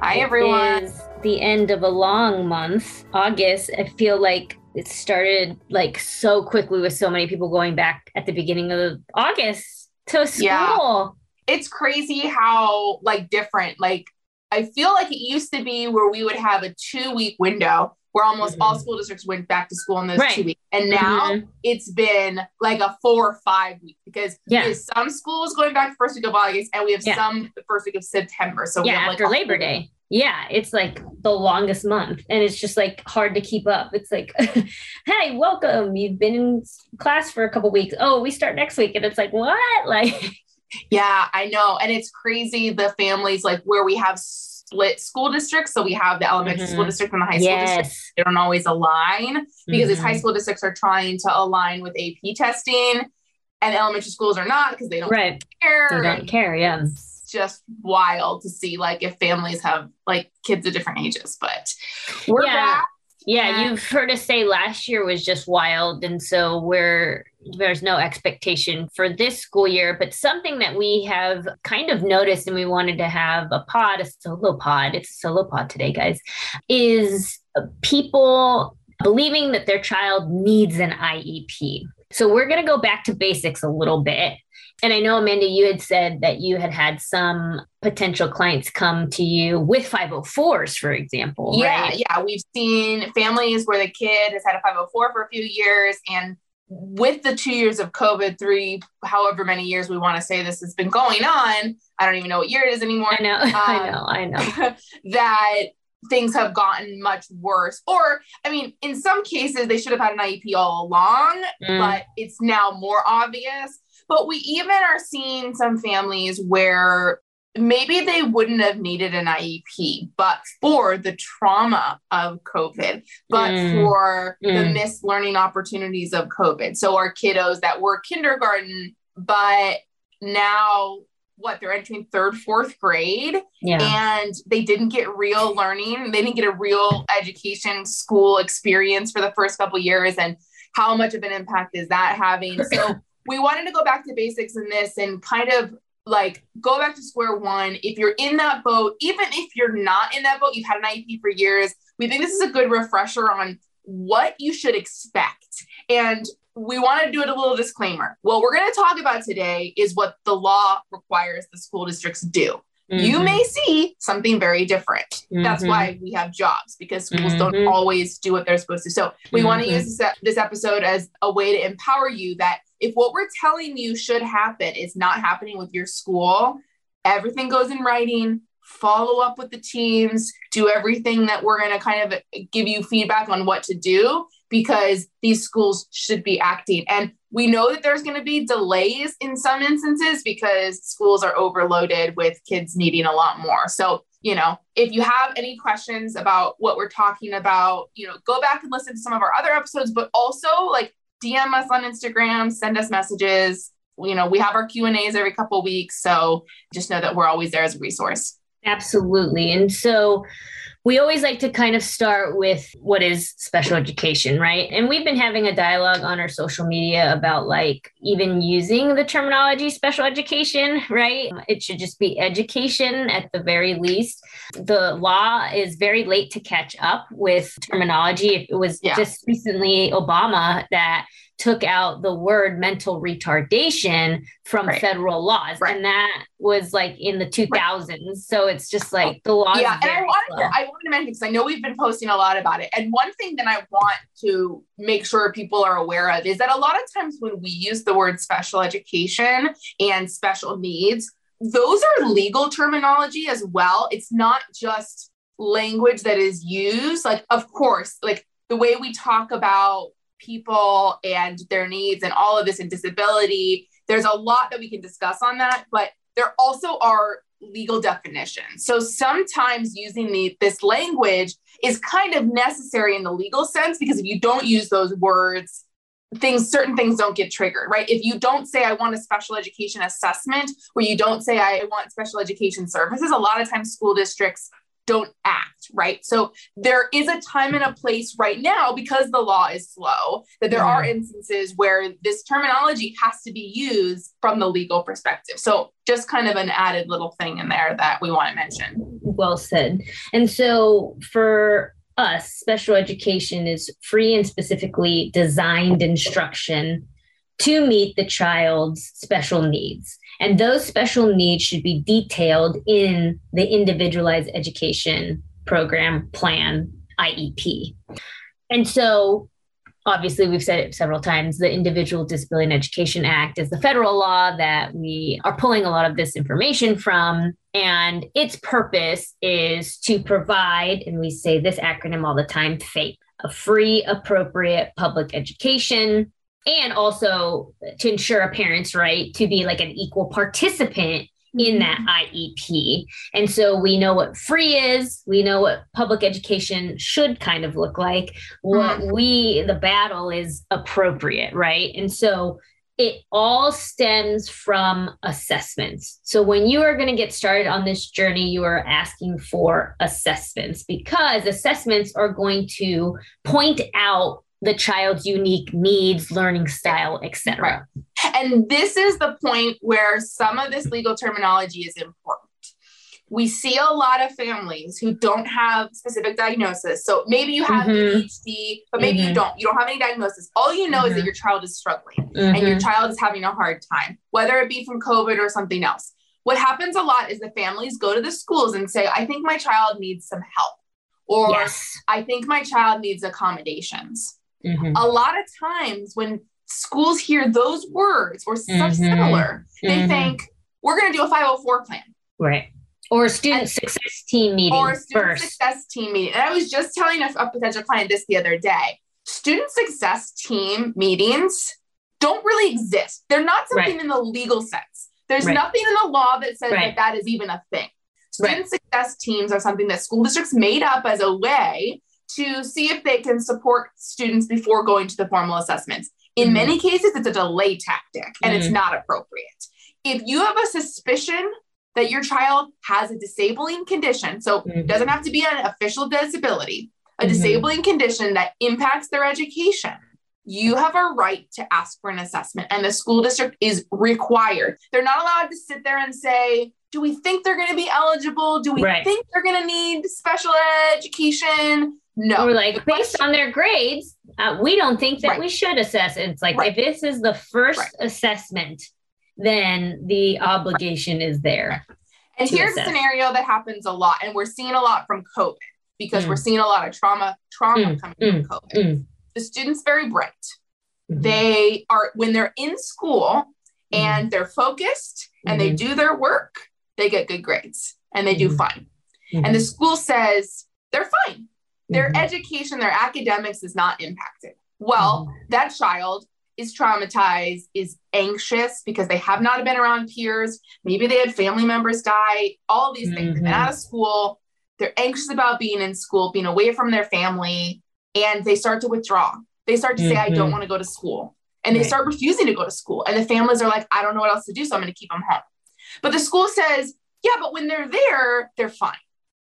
Hi, everyone. It is the end of a long month, August. I feel like it started like so quickly with so many people going back at the beginning of August to school. Yeah. It's crazy how like different like I feel like it used to be where we would have a two week window where almost mm-hmm. all school districts went back to school in those right. two weeks. And now mm-hmm. it's been like a four or five weeks because yeah. some schools going back first week of August and we have yeah. some the first week of September. So yeah, we after like Labor Day. Yeah, it's like the longest month and it's just like hard to keep up. It's like, hey, welcome. You've been in class for a couple weeks. Oh, we start next week. And it's like, what? Like, yeah, I know. And it's crazy the families like where we have split school districts. So we have the elementary mm-hmm. school district and the high school yes. district. They don't always align because mm-hmm. these high school districts are trying to align with AP testing and elementary schools are not because they don't right. care. They don't care. Yeah. Just wild to see like if families have like kids of different ages, but we're yeah. back. Yeah, you've heard us say last year was just wild. And so we're there's no expectation for this school year, but something that we have kind of noticed and we wanted to have a pod, a solo pod, it's a solo pod today, guys, is people believing that their child needs an IEP. So we're going to go back to basics a little bit. And I know, Amanda, you had said that you had had some potential clients come to you with 504s, for example. Yeah, right? yeah. We've seen families where the kid has had a 504 for a few years and with the two years of COVID, three, however many years we want to say this has been going on, I don't even know what year it is anymore. I know, um, I know, I know. that things have gotten much worse. Or, I mean, in some cases, they should have had an IEP all along, mm. but it's now more obvious. But we even are seeing some families where maybe they wouldn't have needed an IEP, but for the trauma of COVID, but mm. for mm. the missed learning opportunities of COVID. So our kiddos that were kindergarten, but now what they're entering third, fourth grade, yeah. and they didn't get real learning. They didn't get a real education school experience for the first couple years, and how much of an impact is that having? So we wanted to go back to basics in this and kind of like go back to square one. If you're in that boat, even if you're not in that boat, you've had an IEP for years, we think this is a good refresher on what you should expect. And we want to do it a little disclaimer. What we're going to talk about today is what the law requires the school districts do. Mm-hmm. You may see something very different. Mm-hmm. That's why we have jobs because schools mm-hmm. don't always do what they're supposed to. So we want to mm-hmm. use this, this episode as a way to empower you that if what we're telling you should happen is not happening with your school, everything goes in writing, follow up with the teams, do everything that we're going to kind of give you feedback on what to do because these schools should be acting. And we know that there's going to be delays in some instances because schools are overloaded with kids needing a lot more. So, you know, if you have any questions about what we're talking about, you know, go back and listen to some of our other episodes, but also like DM us on Instagram, send us messages. You know, we have our Q and A's every couple weeks, so just know that we're always there as a resource. Absolutely, and so we always like to kind of start with what is special education, right? And we've been having a dialogue on our social media about like even using the terminology special education, right? It should just be education at the very least. The law is very late to catch up with terminology. It was yeah. just recently Obama that took out the word mental retardation from right. federal laws right. and that was like in the 2000s right. so it's just like the law yeah and I wanted, to, I wanted to mention because i know we've been posting a lot about it and one thing that i want to make sure people are aware of is that a lot of times when we use the word special education and special needs those are legal terminology as well it's not just language that is used like of course like the way we talk about people and their needs and all of this and disability. There's a lot that we can discuss on that, but there also are legal definitions. So sometimes using the, this language is kind of necessary in the legal sense because if you don't use those words, things certain things don't get triggered right if you don't say i want a special education assessment or you don't say i want special education services a lot of times school districts don't act, right? So there is a time and a place right now because the law is slow that there are instances where this terminology has to be used from the legal perspective. So just kind of an added little thing in there that we want to mention. Well said. And so for us, special education is free and specifically designed instruction to meet the child's special needs. And those special needs should be detailed in the individualized education program plan, IEP. And so, obviously, we've said it several times the Individual Disability and Education Act is the federal law that we are pulling a lot of this information from. And its purpose is to provide, and we say this acronym all the time FAPE, a free, appropriate public education and also to ensure a parent's right to be like an equal participant in that mm-hmm. IEP. And so we know what free is, we know what public education should kind of look like. What mm-hmm. we, the battle is appropriate, right? And so it all stems from assessments. So when you are going to get started on this journey, you are asking for assessments because assessments are going to point out the child's unique needs, learning style, etc. Right. And this is the point where some of this legal terminology is important. We see a lot of families who don't have specific diagnosis. So maybe you have mm-hmm. ADHD, but maybe mm-hmm. you don't. You don't have any diagnosis. All you know mm-hmm. is that mm-hmm. your child is struggling and your mm-hmm. child is having a hard time, whether it be from COVID or something else. What happens a lot is the families go to the schools and say, I think my child needs some help, or yes. I think my child needs accommodations. Mm-hmm. A lot of times when schools hear those words or stuff mm-hmm. similar, they mm-hmm. think we're going to do a 504 plan. Right. Or a student and, success team meeting. Or a student first. success team meeting. And I was just telling a, a potential client this the other day. Student success team meetings don't really exist. They're not something right. in the legal sense. There's right. nothing in the law that says right. that that is even a thing. Student success teams are something that school districts made up as a way to see if they can support students before going to the formal assessments. In mm-hmm. many cases, it's a delay tactic and mm-hmm. it's not appropriate. If you have a suspicion that your child has a disabling condition, so mm-hmm. it doesn't have to be an official disability, a mm-hmm. disabling condition that impacts their education, you have a right to ask for an assessment, and the school district is required. They're not allowed to sit there and say, do we think they're going to be eligible? Do we right. think they're going to need special education? No. We're like, based on their grades, uh, we don't think that right. we should assess. It's like, right. if this is the first right. assessment, then the obligation is there. And here's assess. a scenario that happens a lot, and we're seeing a lot from COVID because mm. we're seeing a lot of trauma, trauma mm. coming mm. from COVID. Mm. The students very bright. Mm-hmm. They are when they're in school and mm-hmm. they're focused and they mm-hmm. do their work, they get good grades and they do fine. And the school says they're fine their mm-hmm. education, their academics is not impacted. Well, mm-hmm. that child is traumatized, is anxious because they have not been around peers. Maybe they had family members die, all these things. Mm-hmm. They've been out of school. They're anxious about being in school, being away from their family, and they start to withdraw. They start to say, I don't mm-hmm. want to go to school. And they right. start refusing to go to school. And the families are like, I don't know what else to do, so I'm going to keep them home. But the school says, yeah, but when they're there, they're fine.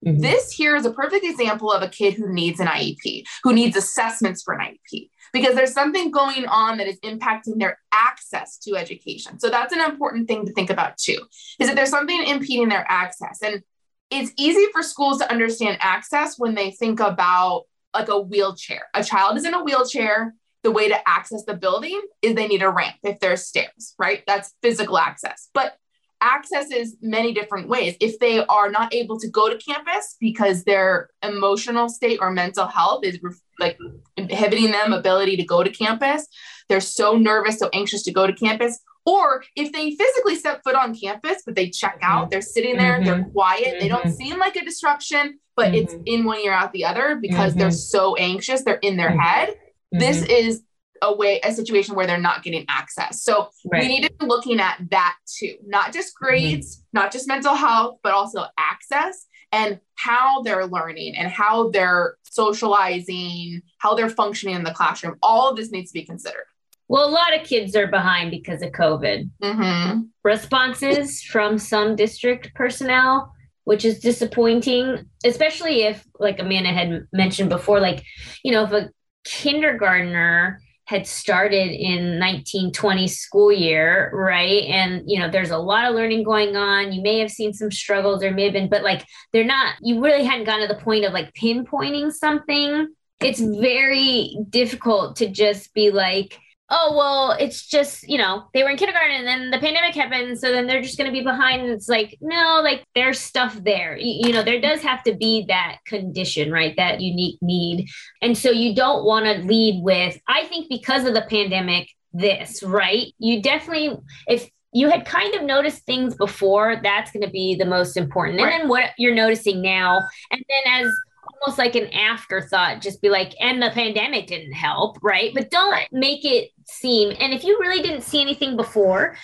Mm-hmm. This here is a perfect example of a kid who needs an IEP, who needs assessments for an IEP, because there's something going on that is impacting their access to education. So that's an important thing to think about too, is that there's something impeding their access. And it's easy for schools to understand access when they think about like a wheelchair. A child is in a wheelchair. The way to access the building is they need a ramp if there's stairs, right? That's physical access. But accesses many different ways. If they are not able to go to campus because their emotional state or mental health is like inhibiting them ability to go to campus, they're so nervous, so anxious to go to campus. Or if they physically step foot on campus, but they check out, mm-hmm. they're sitting there, mm-hmm. they're quiet, mm-hmm. they don't mm-hmm. seem like a disruption, but it's mm-hmm. in one ear out the other because they're mm-hmm. so anxious, they're in their head. This is a way a situation where they're not getting access so right. we need to be looking at that too not just mm-hmm. grades mm-hmm. not just mental health but also access and how they're learning and how they're socializing how they're functioning in the classroom all of this needs to be considered well, a lot of kids are behind because of COVID. Mm-hmm. Responses from some district personnel, which is disappointing, especially if, like Amanda had mentioned before, like, you know, if a kindergartner had started in 1920 school year, right? And you know, there's a lot of learning going on. You may have seen some struggles, there may have been, but like they're not, you really hadn't gotten to the point of like pinpointing something. It's very difficult to just be like, oh well it's just you know they were in kindergarten and then the pandemic happened so then they're just going to be behind. And it's like no like there's stuff there. You, you know there does have to be that condition right that unique need. And so you don't want to lead with i think because of the pandemic this right? You definitely if you had kind of noticed things before that's going to be the most important. Right. and then what you're noticing now and then as almost like an afterthought just be like and the pandemic didn't help right? But don't right. make it seem and if you really didn't see anything before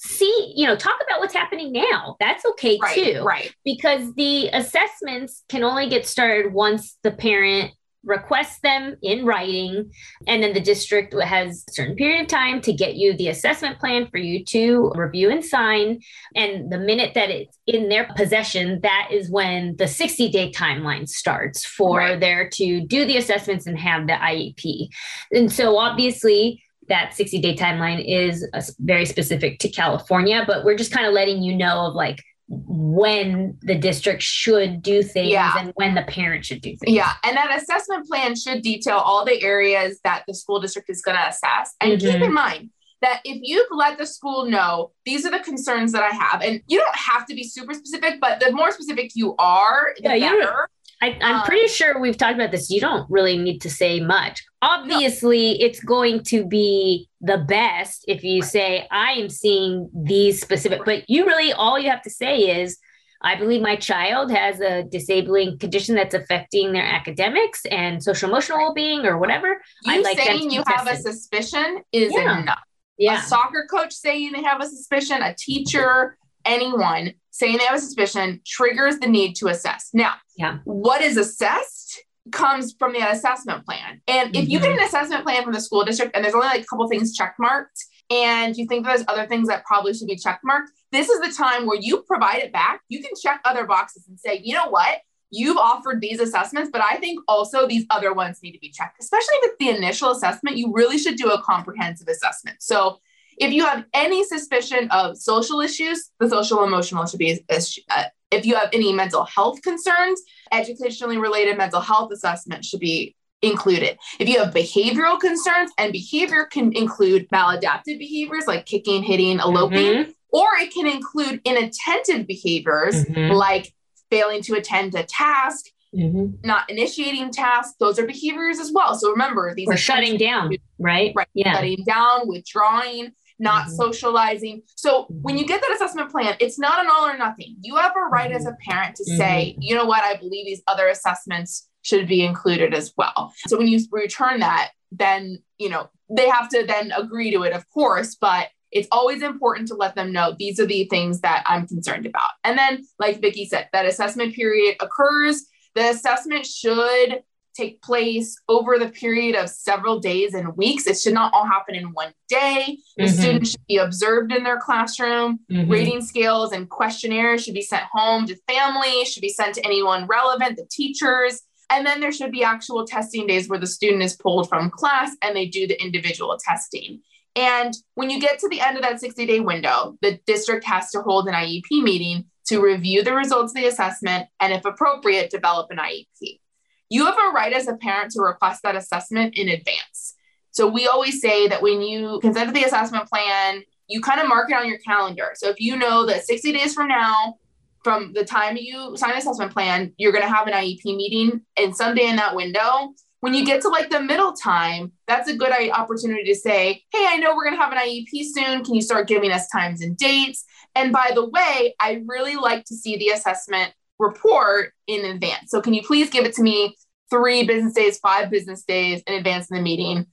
see you know talk about what's happening now. That's okay right, too right. because the assessments can only get started once the parent request them in writing and then the district has a certain period of time to get you the assessment plan for you to review and sign and the minute that it's in their possession that is when the 60 day timeline starts for right. there to do the assessments and have the iep and so obviously that 60 day timeline is very specific to California, but we're just kind of letting you know of like when the district should do things yeah. and when the parent should do things. Yeah. And that assessment plan should detail all the areas that the school district is going to assess. And mm-hmm. keep in mind that if you've let the school know these are the concerns that I have, and you don't have to be super specific, but the more specific you are, the yeah, better. I, am um, pretty sure we've talked about this. You don't really need to say much. Obviously, no. it's going to be the best if you right. say, I am seeing these specific, but you really, all you have to say is, I believe my child has a disabling condition that's affecting their academics and social emotional well being or whatever. You like saying you have a suspicion is yeah. enough. Yeah. A soccer coach saying they have a suspicion, a teacher, anyone saying they have a suspicion triggers the need to assess. Now, yeah. what is assessed comes from the assessment plan. And if mm-hmm. you get an assessment plan from the school district and there's only like a couple things check marked and you think there's other things that probably should be check marked, this is the time where you provide it back. You can check other boxes and say, you know what? You've offered these assessments, but I think also these other ones need to be checked. Especially with the initial assessment, you really should do a comprehensive assessment. So if you have any suspicion of social issues, the social emotional should be. Uh, if you have any mental health concerns, educationally related mental health assessment should be included. If you have behavioral concerns, and behavior can include maladaptive behaviors like kicking, hitting, eloping, mm-hmm. or it can include inattentive behaviors mm-hmm. like failing to attend a task, mm-hmm. not initiating tasks. Those are behaviors as well. So remember, these or are shutting down, right? Right. Yeah. Shutting down, withdrawing not mm-hmm. socializing. So when you get that assessment plan, it's not an all or nothing. You have a right as a mm-hmm. parent to say, mm-hmm. you know what, I believe these other assessments should be included as well. So when you return that, then, you know, they have to then agree to it, of course, but it's always important to let them know these are the things that I'm concerned about. And then, like Vicki said, that assessment period occurs. The assessment should take place over the period of several days and weeks. It should not all happen in one day. The mm-hmm. students should be observed in their classroom. Mm-hmm. Rating scales and questionnaires should be sent home to families, should be sent to anyone relevant, the teachers. And then there should be actual testing days where the student is pulled from class and they do the individual testing. And when you get to the end of that 60 day window, the district has to hold an IEP meeting to review the results of the assessment and, if appropriate, develop an IEP you have a right as a parent to request that assessment in advance. So we always say that when you to the assessment plan, you kind of mark it on your calendar. So if you know that 60 days from now, from the time you sign an assessment plan, you're going to have an IEP meeting and someday in that window, when you get to like the middle time, that's a good opportunity to say, Hey, I know we're going to have an IEP soon. Can you start giving us times and dates? And by the way, I really like to see the assessment report in advance. So can you please give it to me three business days, five business days in advance of the meeting?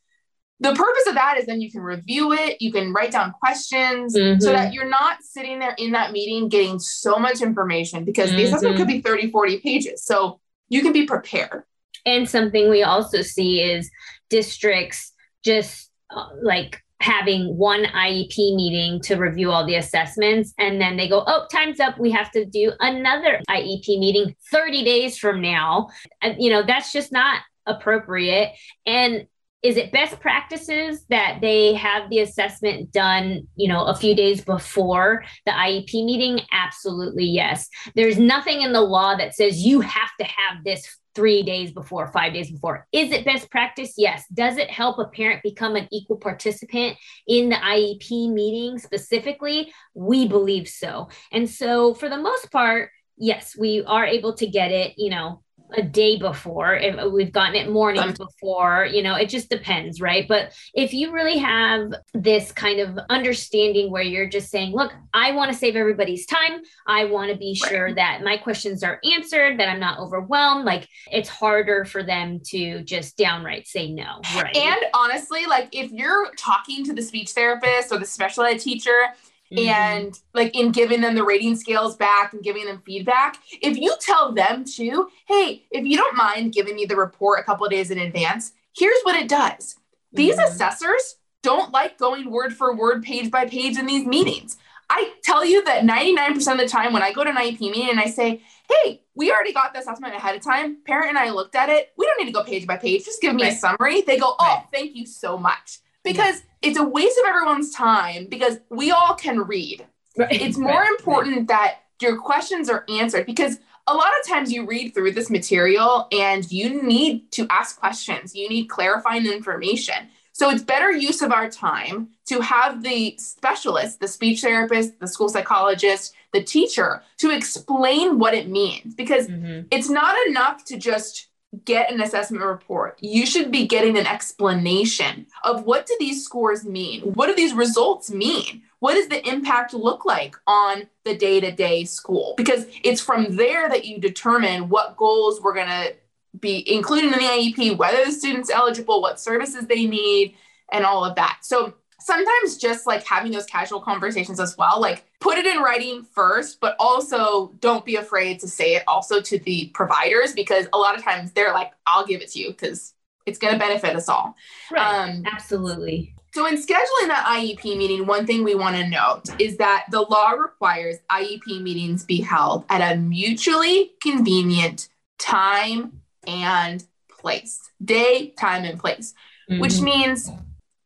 the purpose of that is then you can review it, you can write down questions Mhm. so that you're not sitting there in that meeting getting so much information because the assessment could be 30, 40 pages. So you can be prepared. And something we also see is districts just uh, like having one IEP meeting to review all the assessments. And then they go, oh, time's up. We have to do another IEP meeting 30 days from now. And, you know, that's just not appropriate. And is it best practices that they have the assessment done, you know, a few days before the IEP meeting? Absolutely, yes. There's nothing in the law that says you have to have this three days before, five days before. Is it best practice? Yes. Does it help a parent become an equal participant in the IEP meeting specifically? We believe so. And so, for the most part, yes, we are able to get it, you know, a day before if we've gotten it mornings before you know it just depends right? But if you really have this kind of understanding where you're just saying look i want to save everybody's time. I want to be sure that my questions are answered that i'm not overwhelmed like it's harder for them to just downright say no right? And honestly, like if you're talking to the speech therapist or the special ed teacher Mhm. and like in giving them the rating scales back and giving them feedback, if you tell them too, hey, if you don't mind giving me the report a couple of days in advance, here's what it does. These Mhm. assessors don't like going word for word, page by page in these meetings. I tell you that 99% of the time when I go to an IEP meeting and I say, hey, we already got the assessment ahead of time, parent and I looked at it, we don't need to go page by page, just give me a summary. They go, oh, Right. thank you so much. Because it's a waste of everyone's time because we all can read Right. it's more Right. important that your questions are answered because a lot of times you read through this material and you need to ask questions you need clarifying information so it's better use of our time to have the specialist the speech therapist the school psychologist the teacher to explain what it means because Mhm. it's not enough to just get an assessment report. You should be getting an explanation of what do these scores mean? What do these results mean? What does the impact look like on the day-to-day school? Because it's from there that you determine what goals we're going to be including in the IEP, whether the student's eligible, what services they need, and all of that. So sometimes just like having those casual conversations as well, like put it in writing first, but also don't be afraid to say it also to the providers because a lot of times they're like, I'll give it to you because it's going to benefit us all. right. Um, absolutely so, in scheduling that IEP meeting, one thing we want to note is that the law requires IEP meetings be held at a mutually convenient time and place, day, time, and place which Mhm. means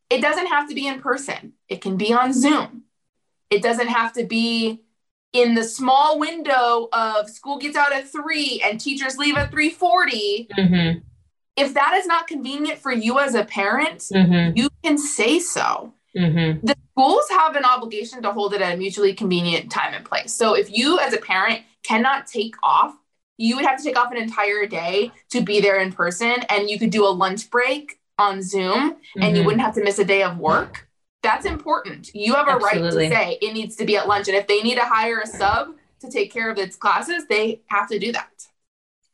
it doesn't have to be in person. It can be on Zoom. It doesn't have to be in the small window of school gets out at 3 and teachers leave at 3:40. Mhm. If that is not convenient for you as a parent, Mhm. you can say so. Mhm. The schools have an obligation to hold it at a mutually convenient time and place. So if you as a parent cannot take off, you would have to take off an entire day to be there in person and you could do a lunch break on Zoom and you Mhm. wouldn't have to miss a day of work. That's important. You have a Absolutely. right to say it needs to be at lunch. And if they need to hire a sub to take care of its classes, they have to do that.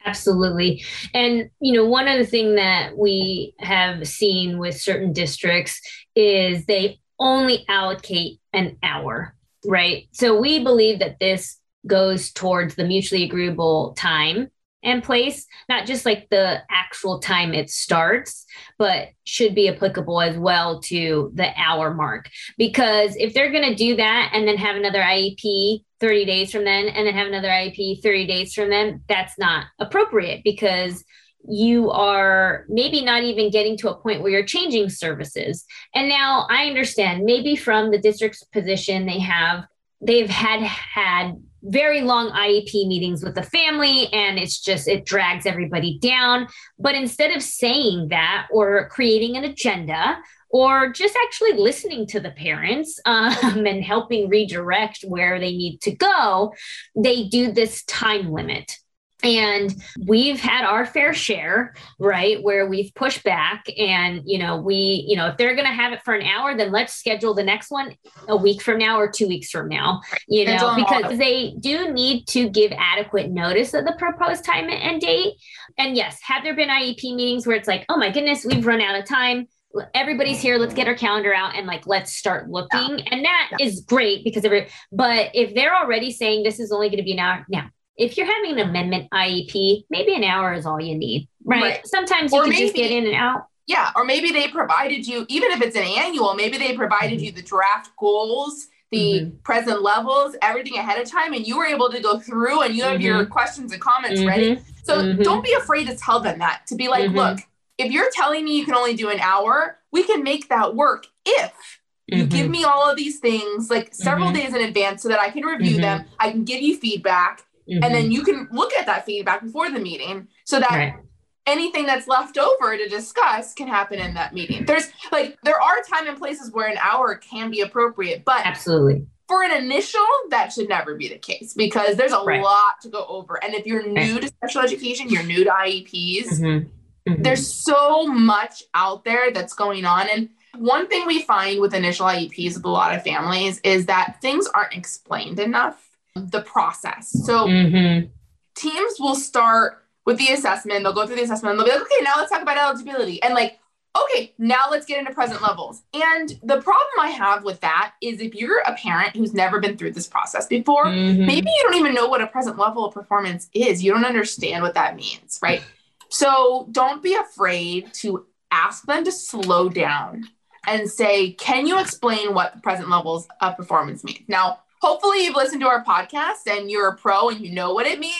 Absolutely. And, you know, one other thing that we have seen with certain districts is they only allocate an hour, right? So we believe that this goes towards the mutually agreeable time and place, not just like the actual time it starts, but should be applicable as well to the hour mark. Because if they're going to do that and then have another IEP 30 days from then and then have another IEP 30 days from then, that's not appropriate because you are maybe not even getting to a point where you're changing services. And now I understand maybe from the district's position, they have they've had had very long IEP meetings with the family and it's just it drags everybody down. But instead of saying that or creating an agenda or just actually listening to the parents um, and helping redirect where they need to go they do this time limit and we've had our fair share right where we've pushed back and you know we you know if they're going to have it for an hour then let's schedule the next one a week from now or two weeks from now you know because they do need to give adequate notice of the proposed time and date and yes have there been iep meetings where it's like oh my goodness we've run out of time everybody's here let's get our calendar out and like let's start looking Yeah. and that Yeah. is great because every but if they're already saying this is only going to be an hour now if you're having an amendment iep maybe an hour is all you need right, Right. sometimes you Or can just maybe- get in and out Yeah, or maybe they provided you, even if it's an annual, maybe they provided Mm-hmm. you the draft goals, the present levels, everything ahead of time, and you were able to go through and you have your questions and comments ready. So Mhm. don't be afraid to tell them that, to be like, look, if you're telling me you can only do an hour, we can make that work if you Mhm. give me all of these things like several Mhm. days in advance so that I can review Mhm. them, I can give you feedback, Mhm. and then you can look at that feedback before the meeting so that right anything that's left over to discuss can happen in that meeting. There's like there are time and places where an hour can be appropriate, but absolutely for an initial, that should never be the case because there's a Right. lot to go over. And if you're new to special education, you're new to IEPs, Mhm. Mhm. there's so much out there that's going on. And one thing we find with initial IEPs with a lot of families is that things aren't explained enough, the process. So Mhm. teams will start with the assessment. They'll go through the assessment and they'll be like, okay, now let's talk about eligibility. And like, okay, now let's get into present levels. And the problem I have with that is if you're a parent who's never been through this process before, Mhm. maybe you don't even know what a present level of performance is. You don't understand what that means, right? So don't be afraid to ask them to slow down and say, can you explain what the present levels of performance mean? Now, hopefully you've listened to our podcast and you're a pro and you know what it means,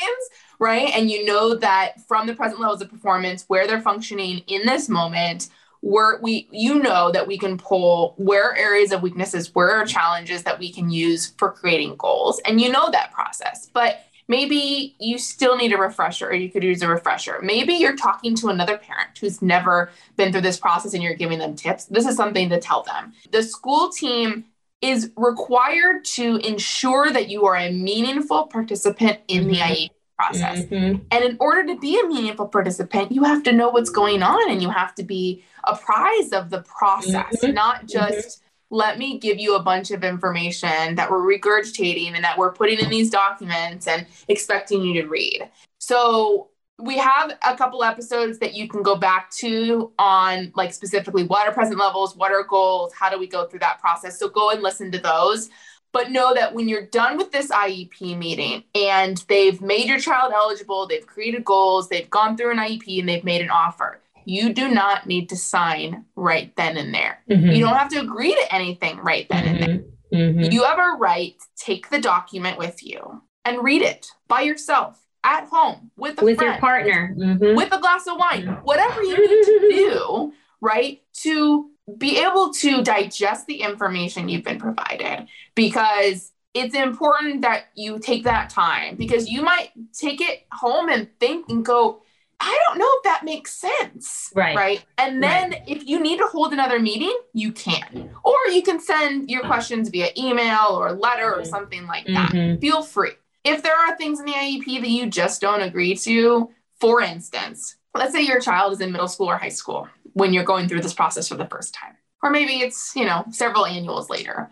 right? And you know that from the present levels of performance, where they're functioning in this moment, where we you know that we can pull where areas of weaknesses, where are challenges that we can use for creating goals. And you know that process. But maybe you still need a refresher or you could use a refresher. Maybe you're talking to another parent who's never been through this process and you're giving them tips. This is something to tell them. The school team is required to ensure that you are a meaningful participant in the Mhm. IEP process. Mhm. And in order to be a meaningful participant, you have to know what's going on and you have to be apprised of the process, Mhm. not just let me give you a bunch of information that we're regurgitating and that we're putting in these documents and expecting you to read. So we have a couple episodes that you can go back to on like specifically what are present levels, what are goals, how do we go through that process. So go and listen to those. But know that when you're done with this IEP meeting and they've made your child eligible, they've created goals, they've gone through an IEP and they've made an offer, you do not need to sign right then and there. Mhm. You don't have to agree to anything right then and there. Mhm. Mhm. You have a right to take the document with you and read it by yourself at home with a with friend your partner Mhm. with a glass of wine, whatever you need to do, right? To be able to digest the information you've been provided because it's important that you take that time because you might take it home and think and go, I don't know if that makes sense. Right. Right. And then if you need to hold another meeting, you can. Or you can send your questions via email or letter or Mhm. something like that Mhm. feel free. If there are things in the IEP that you just don't agree to, for instance, let's say your child is in middle school or high school when you're going through this process for the first time, or maybe it's, you know, several annuals later.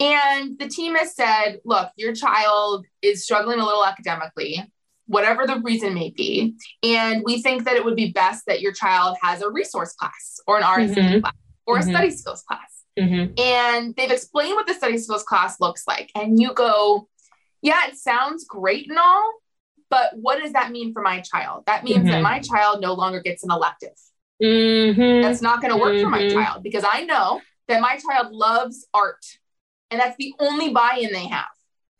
And the team has said, look, your child is struggling a little academically, whatever the reason may be. And we think that it would be best that your child has a resource class or an RSP Mhm. class or a Mhm. study skills class Mhm. and they've explained what the study skills class looks like. And you go, yeah, it sounds great and all, but what does that mean for my child? That means that Mhm. my child no longer gets an elective. Mhm. That's not going to work for my Mhm. child because I know that my child loves art and that's the only buy in they have.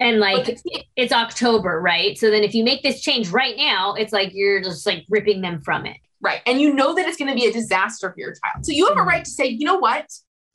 and like the it's October, right? So then if you make this change right now, it's like you're just like ripping them from it. Right. And you know that it's going to be a disaster for your child. So you have a right to say, you know what?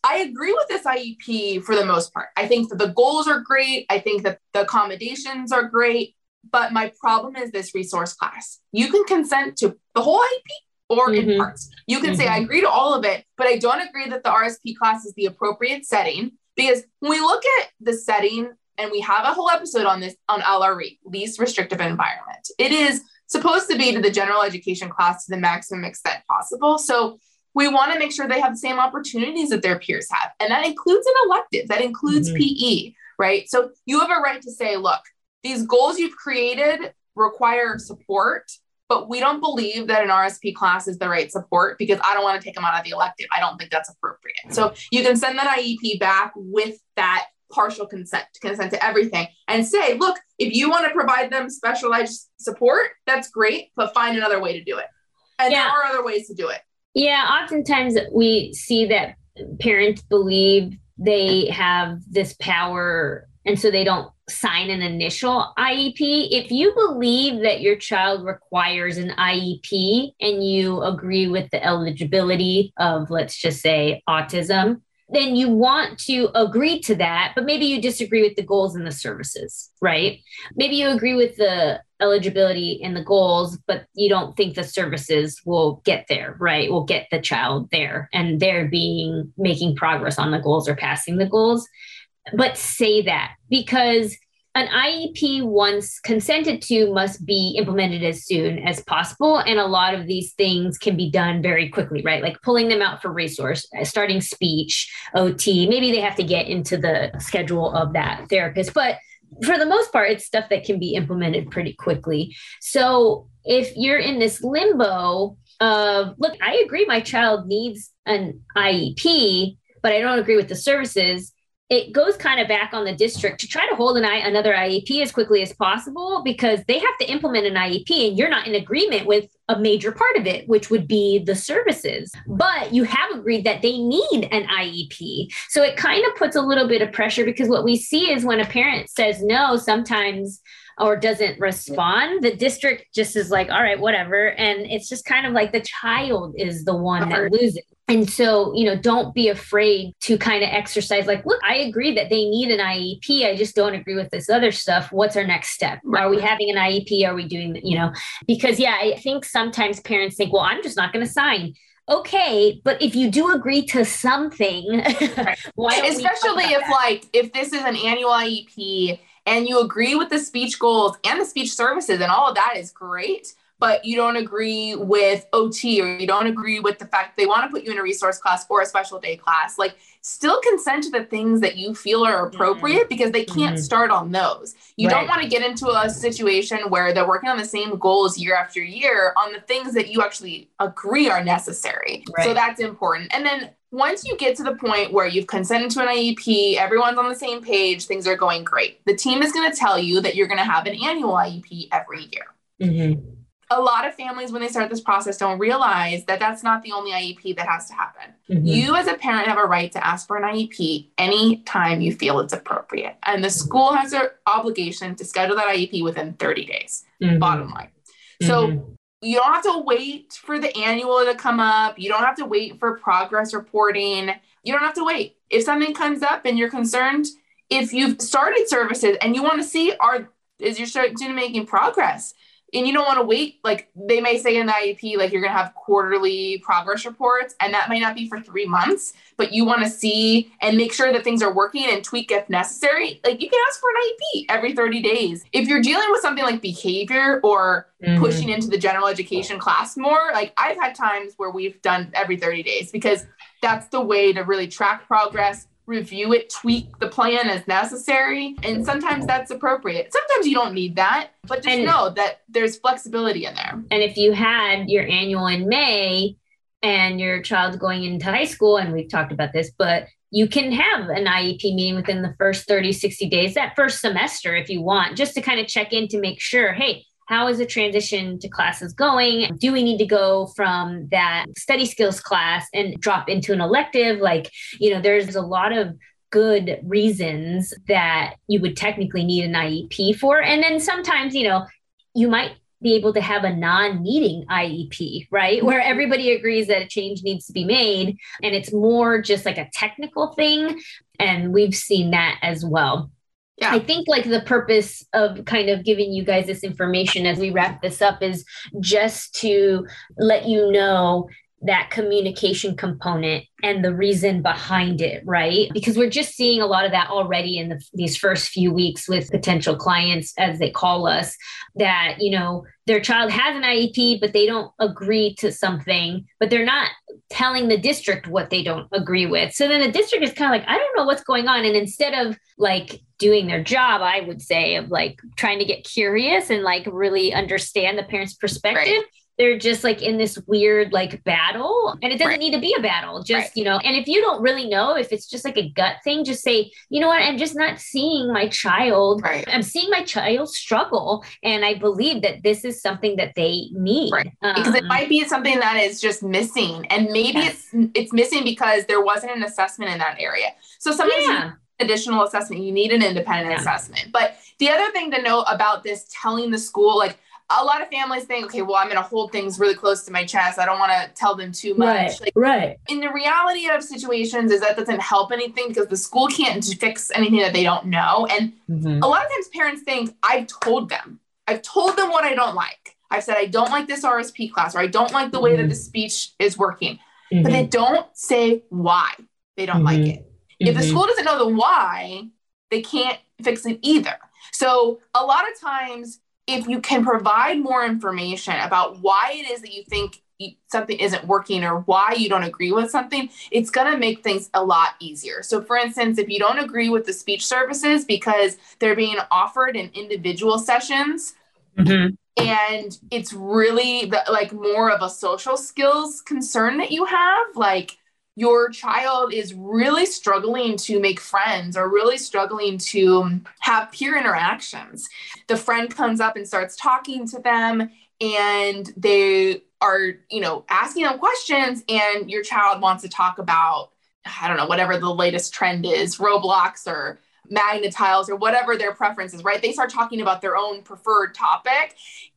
I agree with this IEP for the most part. I think that the goals are great. I think that the accommodations are great. But my problem is this resource class. You can consent to the whole IEP or in Mhm. parts. You can say, I agree to all of it, but I don't agree that the RSP class is the appropriate setting. Because when we look at the setting, and we have a whole episode on this on LRE, least restrictive environment. It is supposed to be to the general education class to the maximum extent possible. So we want to make sure they have the same opportunities that their peers have. And that includes an elective, that includes Mhm. PE, right? So you have a right to say, look, these goals you've created require support. but we don't believe that an RSP class is the right support because I don't want to take them out of the elective. I don't think that's appropriate. So you can send that IEP back with that partial consent, consent to everything, and say, look, if you want to provide them specialized support, that's great, but find another way to do it. And yeah. there are other ways to do it. Yeah, oftentimes we see that parents believe they have this power and so they don't sign an initial IEP. If you believe that your child requires an IEP and you agree with the eligibility of, let's just say, autism, then you want to agree to that, but maybe you disagree with the goals and the services, right? Maybe you agree with the eligibility and the goals, but you don't think the services will get there, right? Will get the child there and they're being making progress on the goals or passing the goals. But say that because an IEP, once consented to, must be implemented as soon as possible. And a lot of these things can be done very quickly, right? Like pulling them out for resource, uh, starting speech, OT. Maybe they have to get into the schedule of that therapist. But for the most part, it's stuff that can be implemented pretty quickly. So if you're in this limbo of, look, I agree my child needs an IEP, but I don't agree with the services it goes kind of back on the district to try to hold an I, another IEP as quickly as possible because they have to implement an IEP and you're not in agreement with a major part of it, which would be the services. But you have agreed that they need an IEP. So it kind of puts a little bit of pressure because what we see is when a parent says no, sometimes or doesn't respond, the district just is like, all right, whatever. And it's just kind of like the child is the one that loses. And so, you know, don't be afraid to kind of exercise like, look, I agree that they need an IEP. I just don't agree with this other stuff. What's our next step? Right. Are we having an IEP? Are we doing, you know, because yeah, I think sometimes parents think, well, I'm just not going to sign okay but if you do agree to something why especially if like if this is an annual iep and you agree with the speech goals and the speech services and all of that is great but you don't agree with OT or you don't agree with the fact they want to put you in a resource class or a special day class, like still consent to the things that you feel are appropriate mm-hmm. because they can't mm-hmm. start on those. You right. don't want to get into a situation where they're working on the same goals year after year on the things that you actually agree are necessary. Right. So that's important. And then once you get to the point where you've consented to an IEP, everyone's on the same page, things are going great. The team is going to tell you that you're going to have an annual IEP every year. Mm-hmm a lot of families when they start this process don't realize that that's not the only IEP that has to happen. Mm-hmm. You as a parent have a right to ask for an IEP anytime you feel it's appropriate. And the school has an obligation to schedule that IEP within 30 days. Mm-hmm. Bottom line. So mm-hmm. You don't have to wait for the annual to come up. You don't have to wait for progress reporting. You don't have to wait. If something comes up and you're concerned, if you've started services and you want to see are is your student making progress? And you don't want to wait. Like they may say in the IEP, like you're going to have quarterly progress reports, and that might not be for three months, but you want to see and make sure that things are working and tweak if necessary. Like you can ask for an IEP every 30 days. If you're dealing with something like behavior or mm-hmm. pushing into the general education class more, like I've had times where we've done every 30 days because that's the way to really track progress review it, tweak the plan as necessary. And sometimes that's appropriate. Sometimes you don't need that, but just and, know that there's flexibility in there. And if you had your annual in May and your child's going into high school, and we've talked about this, but you can have an IEP meeting within the first 30, 60 days, that first semester, if you want, just to kind of check in to make sure, hey, how is the transition to classes going? Do we need to go from that study skills class and drop into an elective? Like, you know, there's a lot of good reasons that you would technically need an IEP for. And then sometimes, you know, you might be able to have a non-meeting IEP, right? Where everybody agrees that a change needs to be made and it's more just like a technical thing and we've seen that as well. Yeah. I think like the purpose of kind of giving you guys this information as we wrap this up is just to let you know that communication component and the reason behind it, right? Because we're just seeing a lot of that already in the, these first few weeks with potential clients, as they call us, that, you know, their child has an IEP, but they don't agree to something, but they're not telling the district what they don't agree with. So then the district is kind of like, I don't know what's going on. And instead of like doing their job, I would say, of like trying to get curious and like really understand the parent's perspective. Right they're just like in this weird like battle and it doesn't right. need to be a battle just right. you know and if you don't really know if it's just like a gut thing just say you know what i'm just not seeing my child right. i'm seeing my child struggle and i believe that this is something that they need right. Um, because it might be something that is just missing and maybe yes. it's it's missing because there wasn't an assessment in that area so sometimes yeah. additional assessment you need an independent yeah. assessment but the other thing to note about this telling the school like a lot of families think, okay, well, I'm going to hold things really close to my chest. I don't want to tell them too much. Right, like, right. In the reality of situations is that doesn't help anything because the school can't fix anything that they don't know. And mm-hmm. a lot of times parents think, I've told them. I've told them what I don't like. I've said, I don't like this RSP class or I don't like the way mm-hmm. that the speech is working. Mm-hmm. But they mm-hmm. don't say why they don't like mm-hmm. it. If the mm-hmm. school doesn't know the why, they can't fix it either. So a lot of times if you can provide more information about why it is that you think something isn't working or why you don't agree with something, it's going to make things a lot easier. So, for instance, if you don't agree with the speech services because they're being offered in individual sessions, mm-hmm. and it's really the, like more of a social skills concern that you have, like your child is really struggling to make friends or really struggling to have peer interactions. The friend comes up and starts talking to them and they are, you know, asking them questions and your child wants to talk about I don't know, whatever the latest trend is, Roblox or Magna-Tiles or whatever their preference is, right? They start talking about their own preferred topic.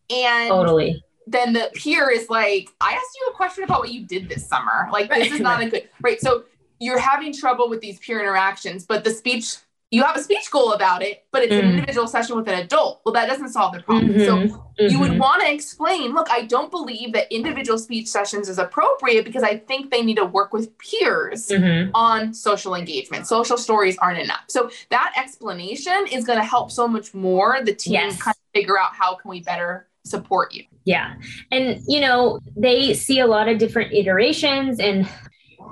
And totally then the peer is like, I asked you a question about what you did this summer. Like, this is not a good, right? So you're having trouble with these peer interactions, but the speech, you have a speech goal about it, but it's mm. an individual session with an adult. Well, that doesn't solve the problem. Mm-hmm. So mm-hmm. you would mm-hmm. want to explain, look, I don't believe that individual speech sessions is appropriate because I think they need to work with peers mm-hmm. on social engagement. Social stories aren't enough. So that explanation is going to help so much more the team yes. kind of figure out how can we better support you. Yeah. And, you know, they see a lot of different iterations and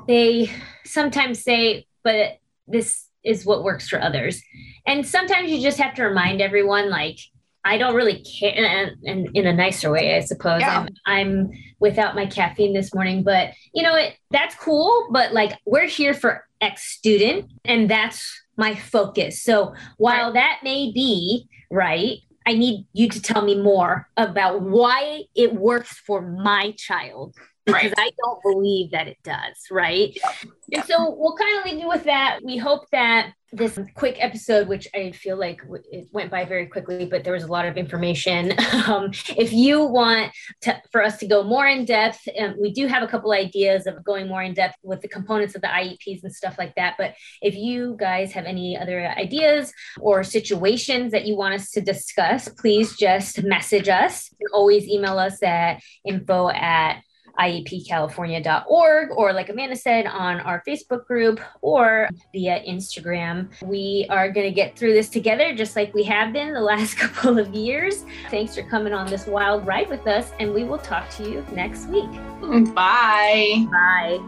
they sometimes say, but this is what works for others. And sometimes you just have to remind everyone, like, I don't really care, and, and in a nicer way, I suppose. Yeah. I'm, I'm, without my caffeine this morning, but you know, it, that's cool. But like, we're here for ex student, and that's my focus. So while right. that may be right, I need you to tell me more about why it works for my child because right. I don't believe that it does, right? Yeah. Yeah. So we'll kind of leave you with that. We hope that this quick episode, which I feel like it went by very quickly, but there was a lot of information. Um, if you want to, for us to go more in depth, um, we do have a couple ideas of going more in depth with the components of the IEPs and stuff like that. But if you guys have any other ideas or situations that you want us to discuss, please just message us. You can always email us at info at iepcalifornia.org, or like Amanda said, on our Facebook group or via Instagram. We are going to get through this together just like we have been the last couple of years. Thanks for coming on this wild ride with us, and we will talk to you next week. Bye. Bye.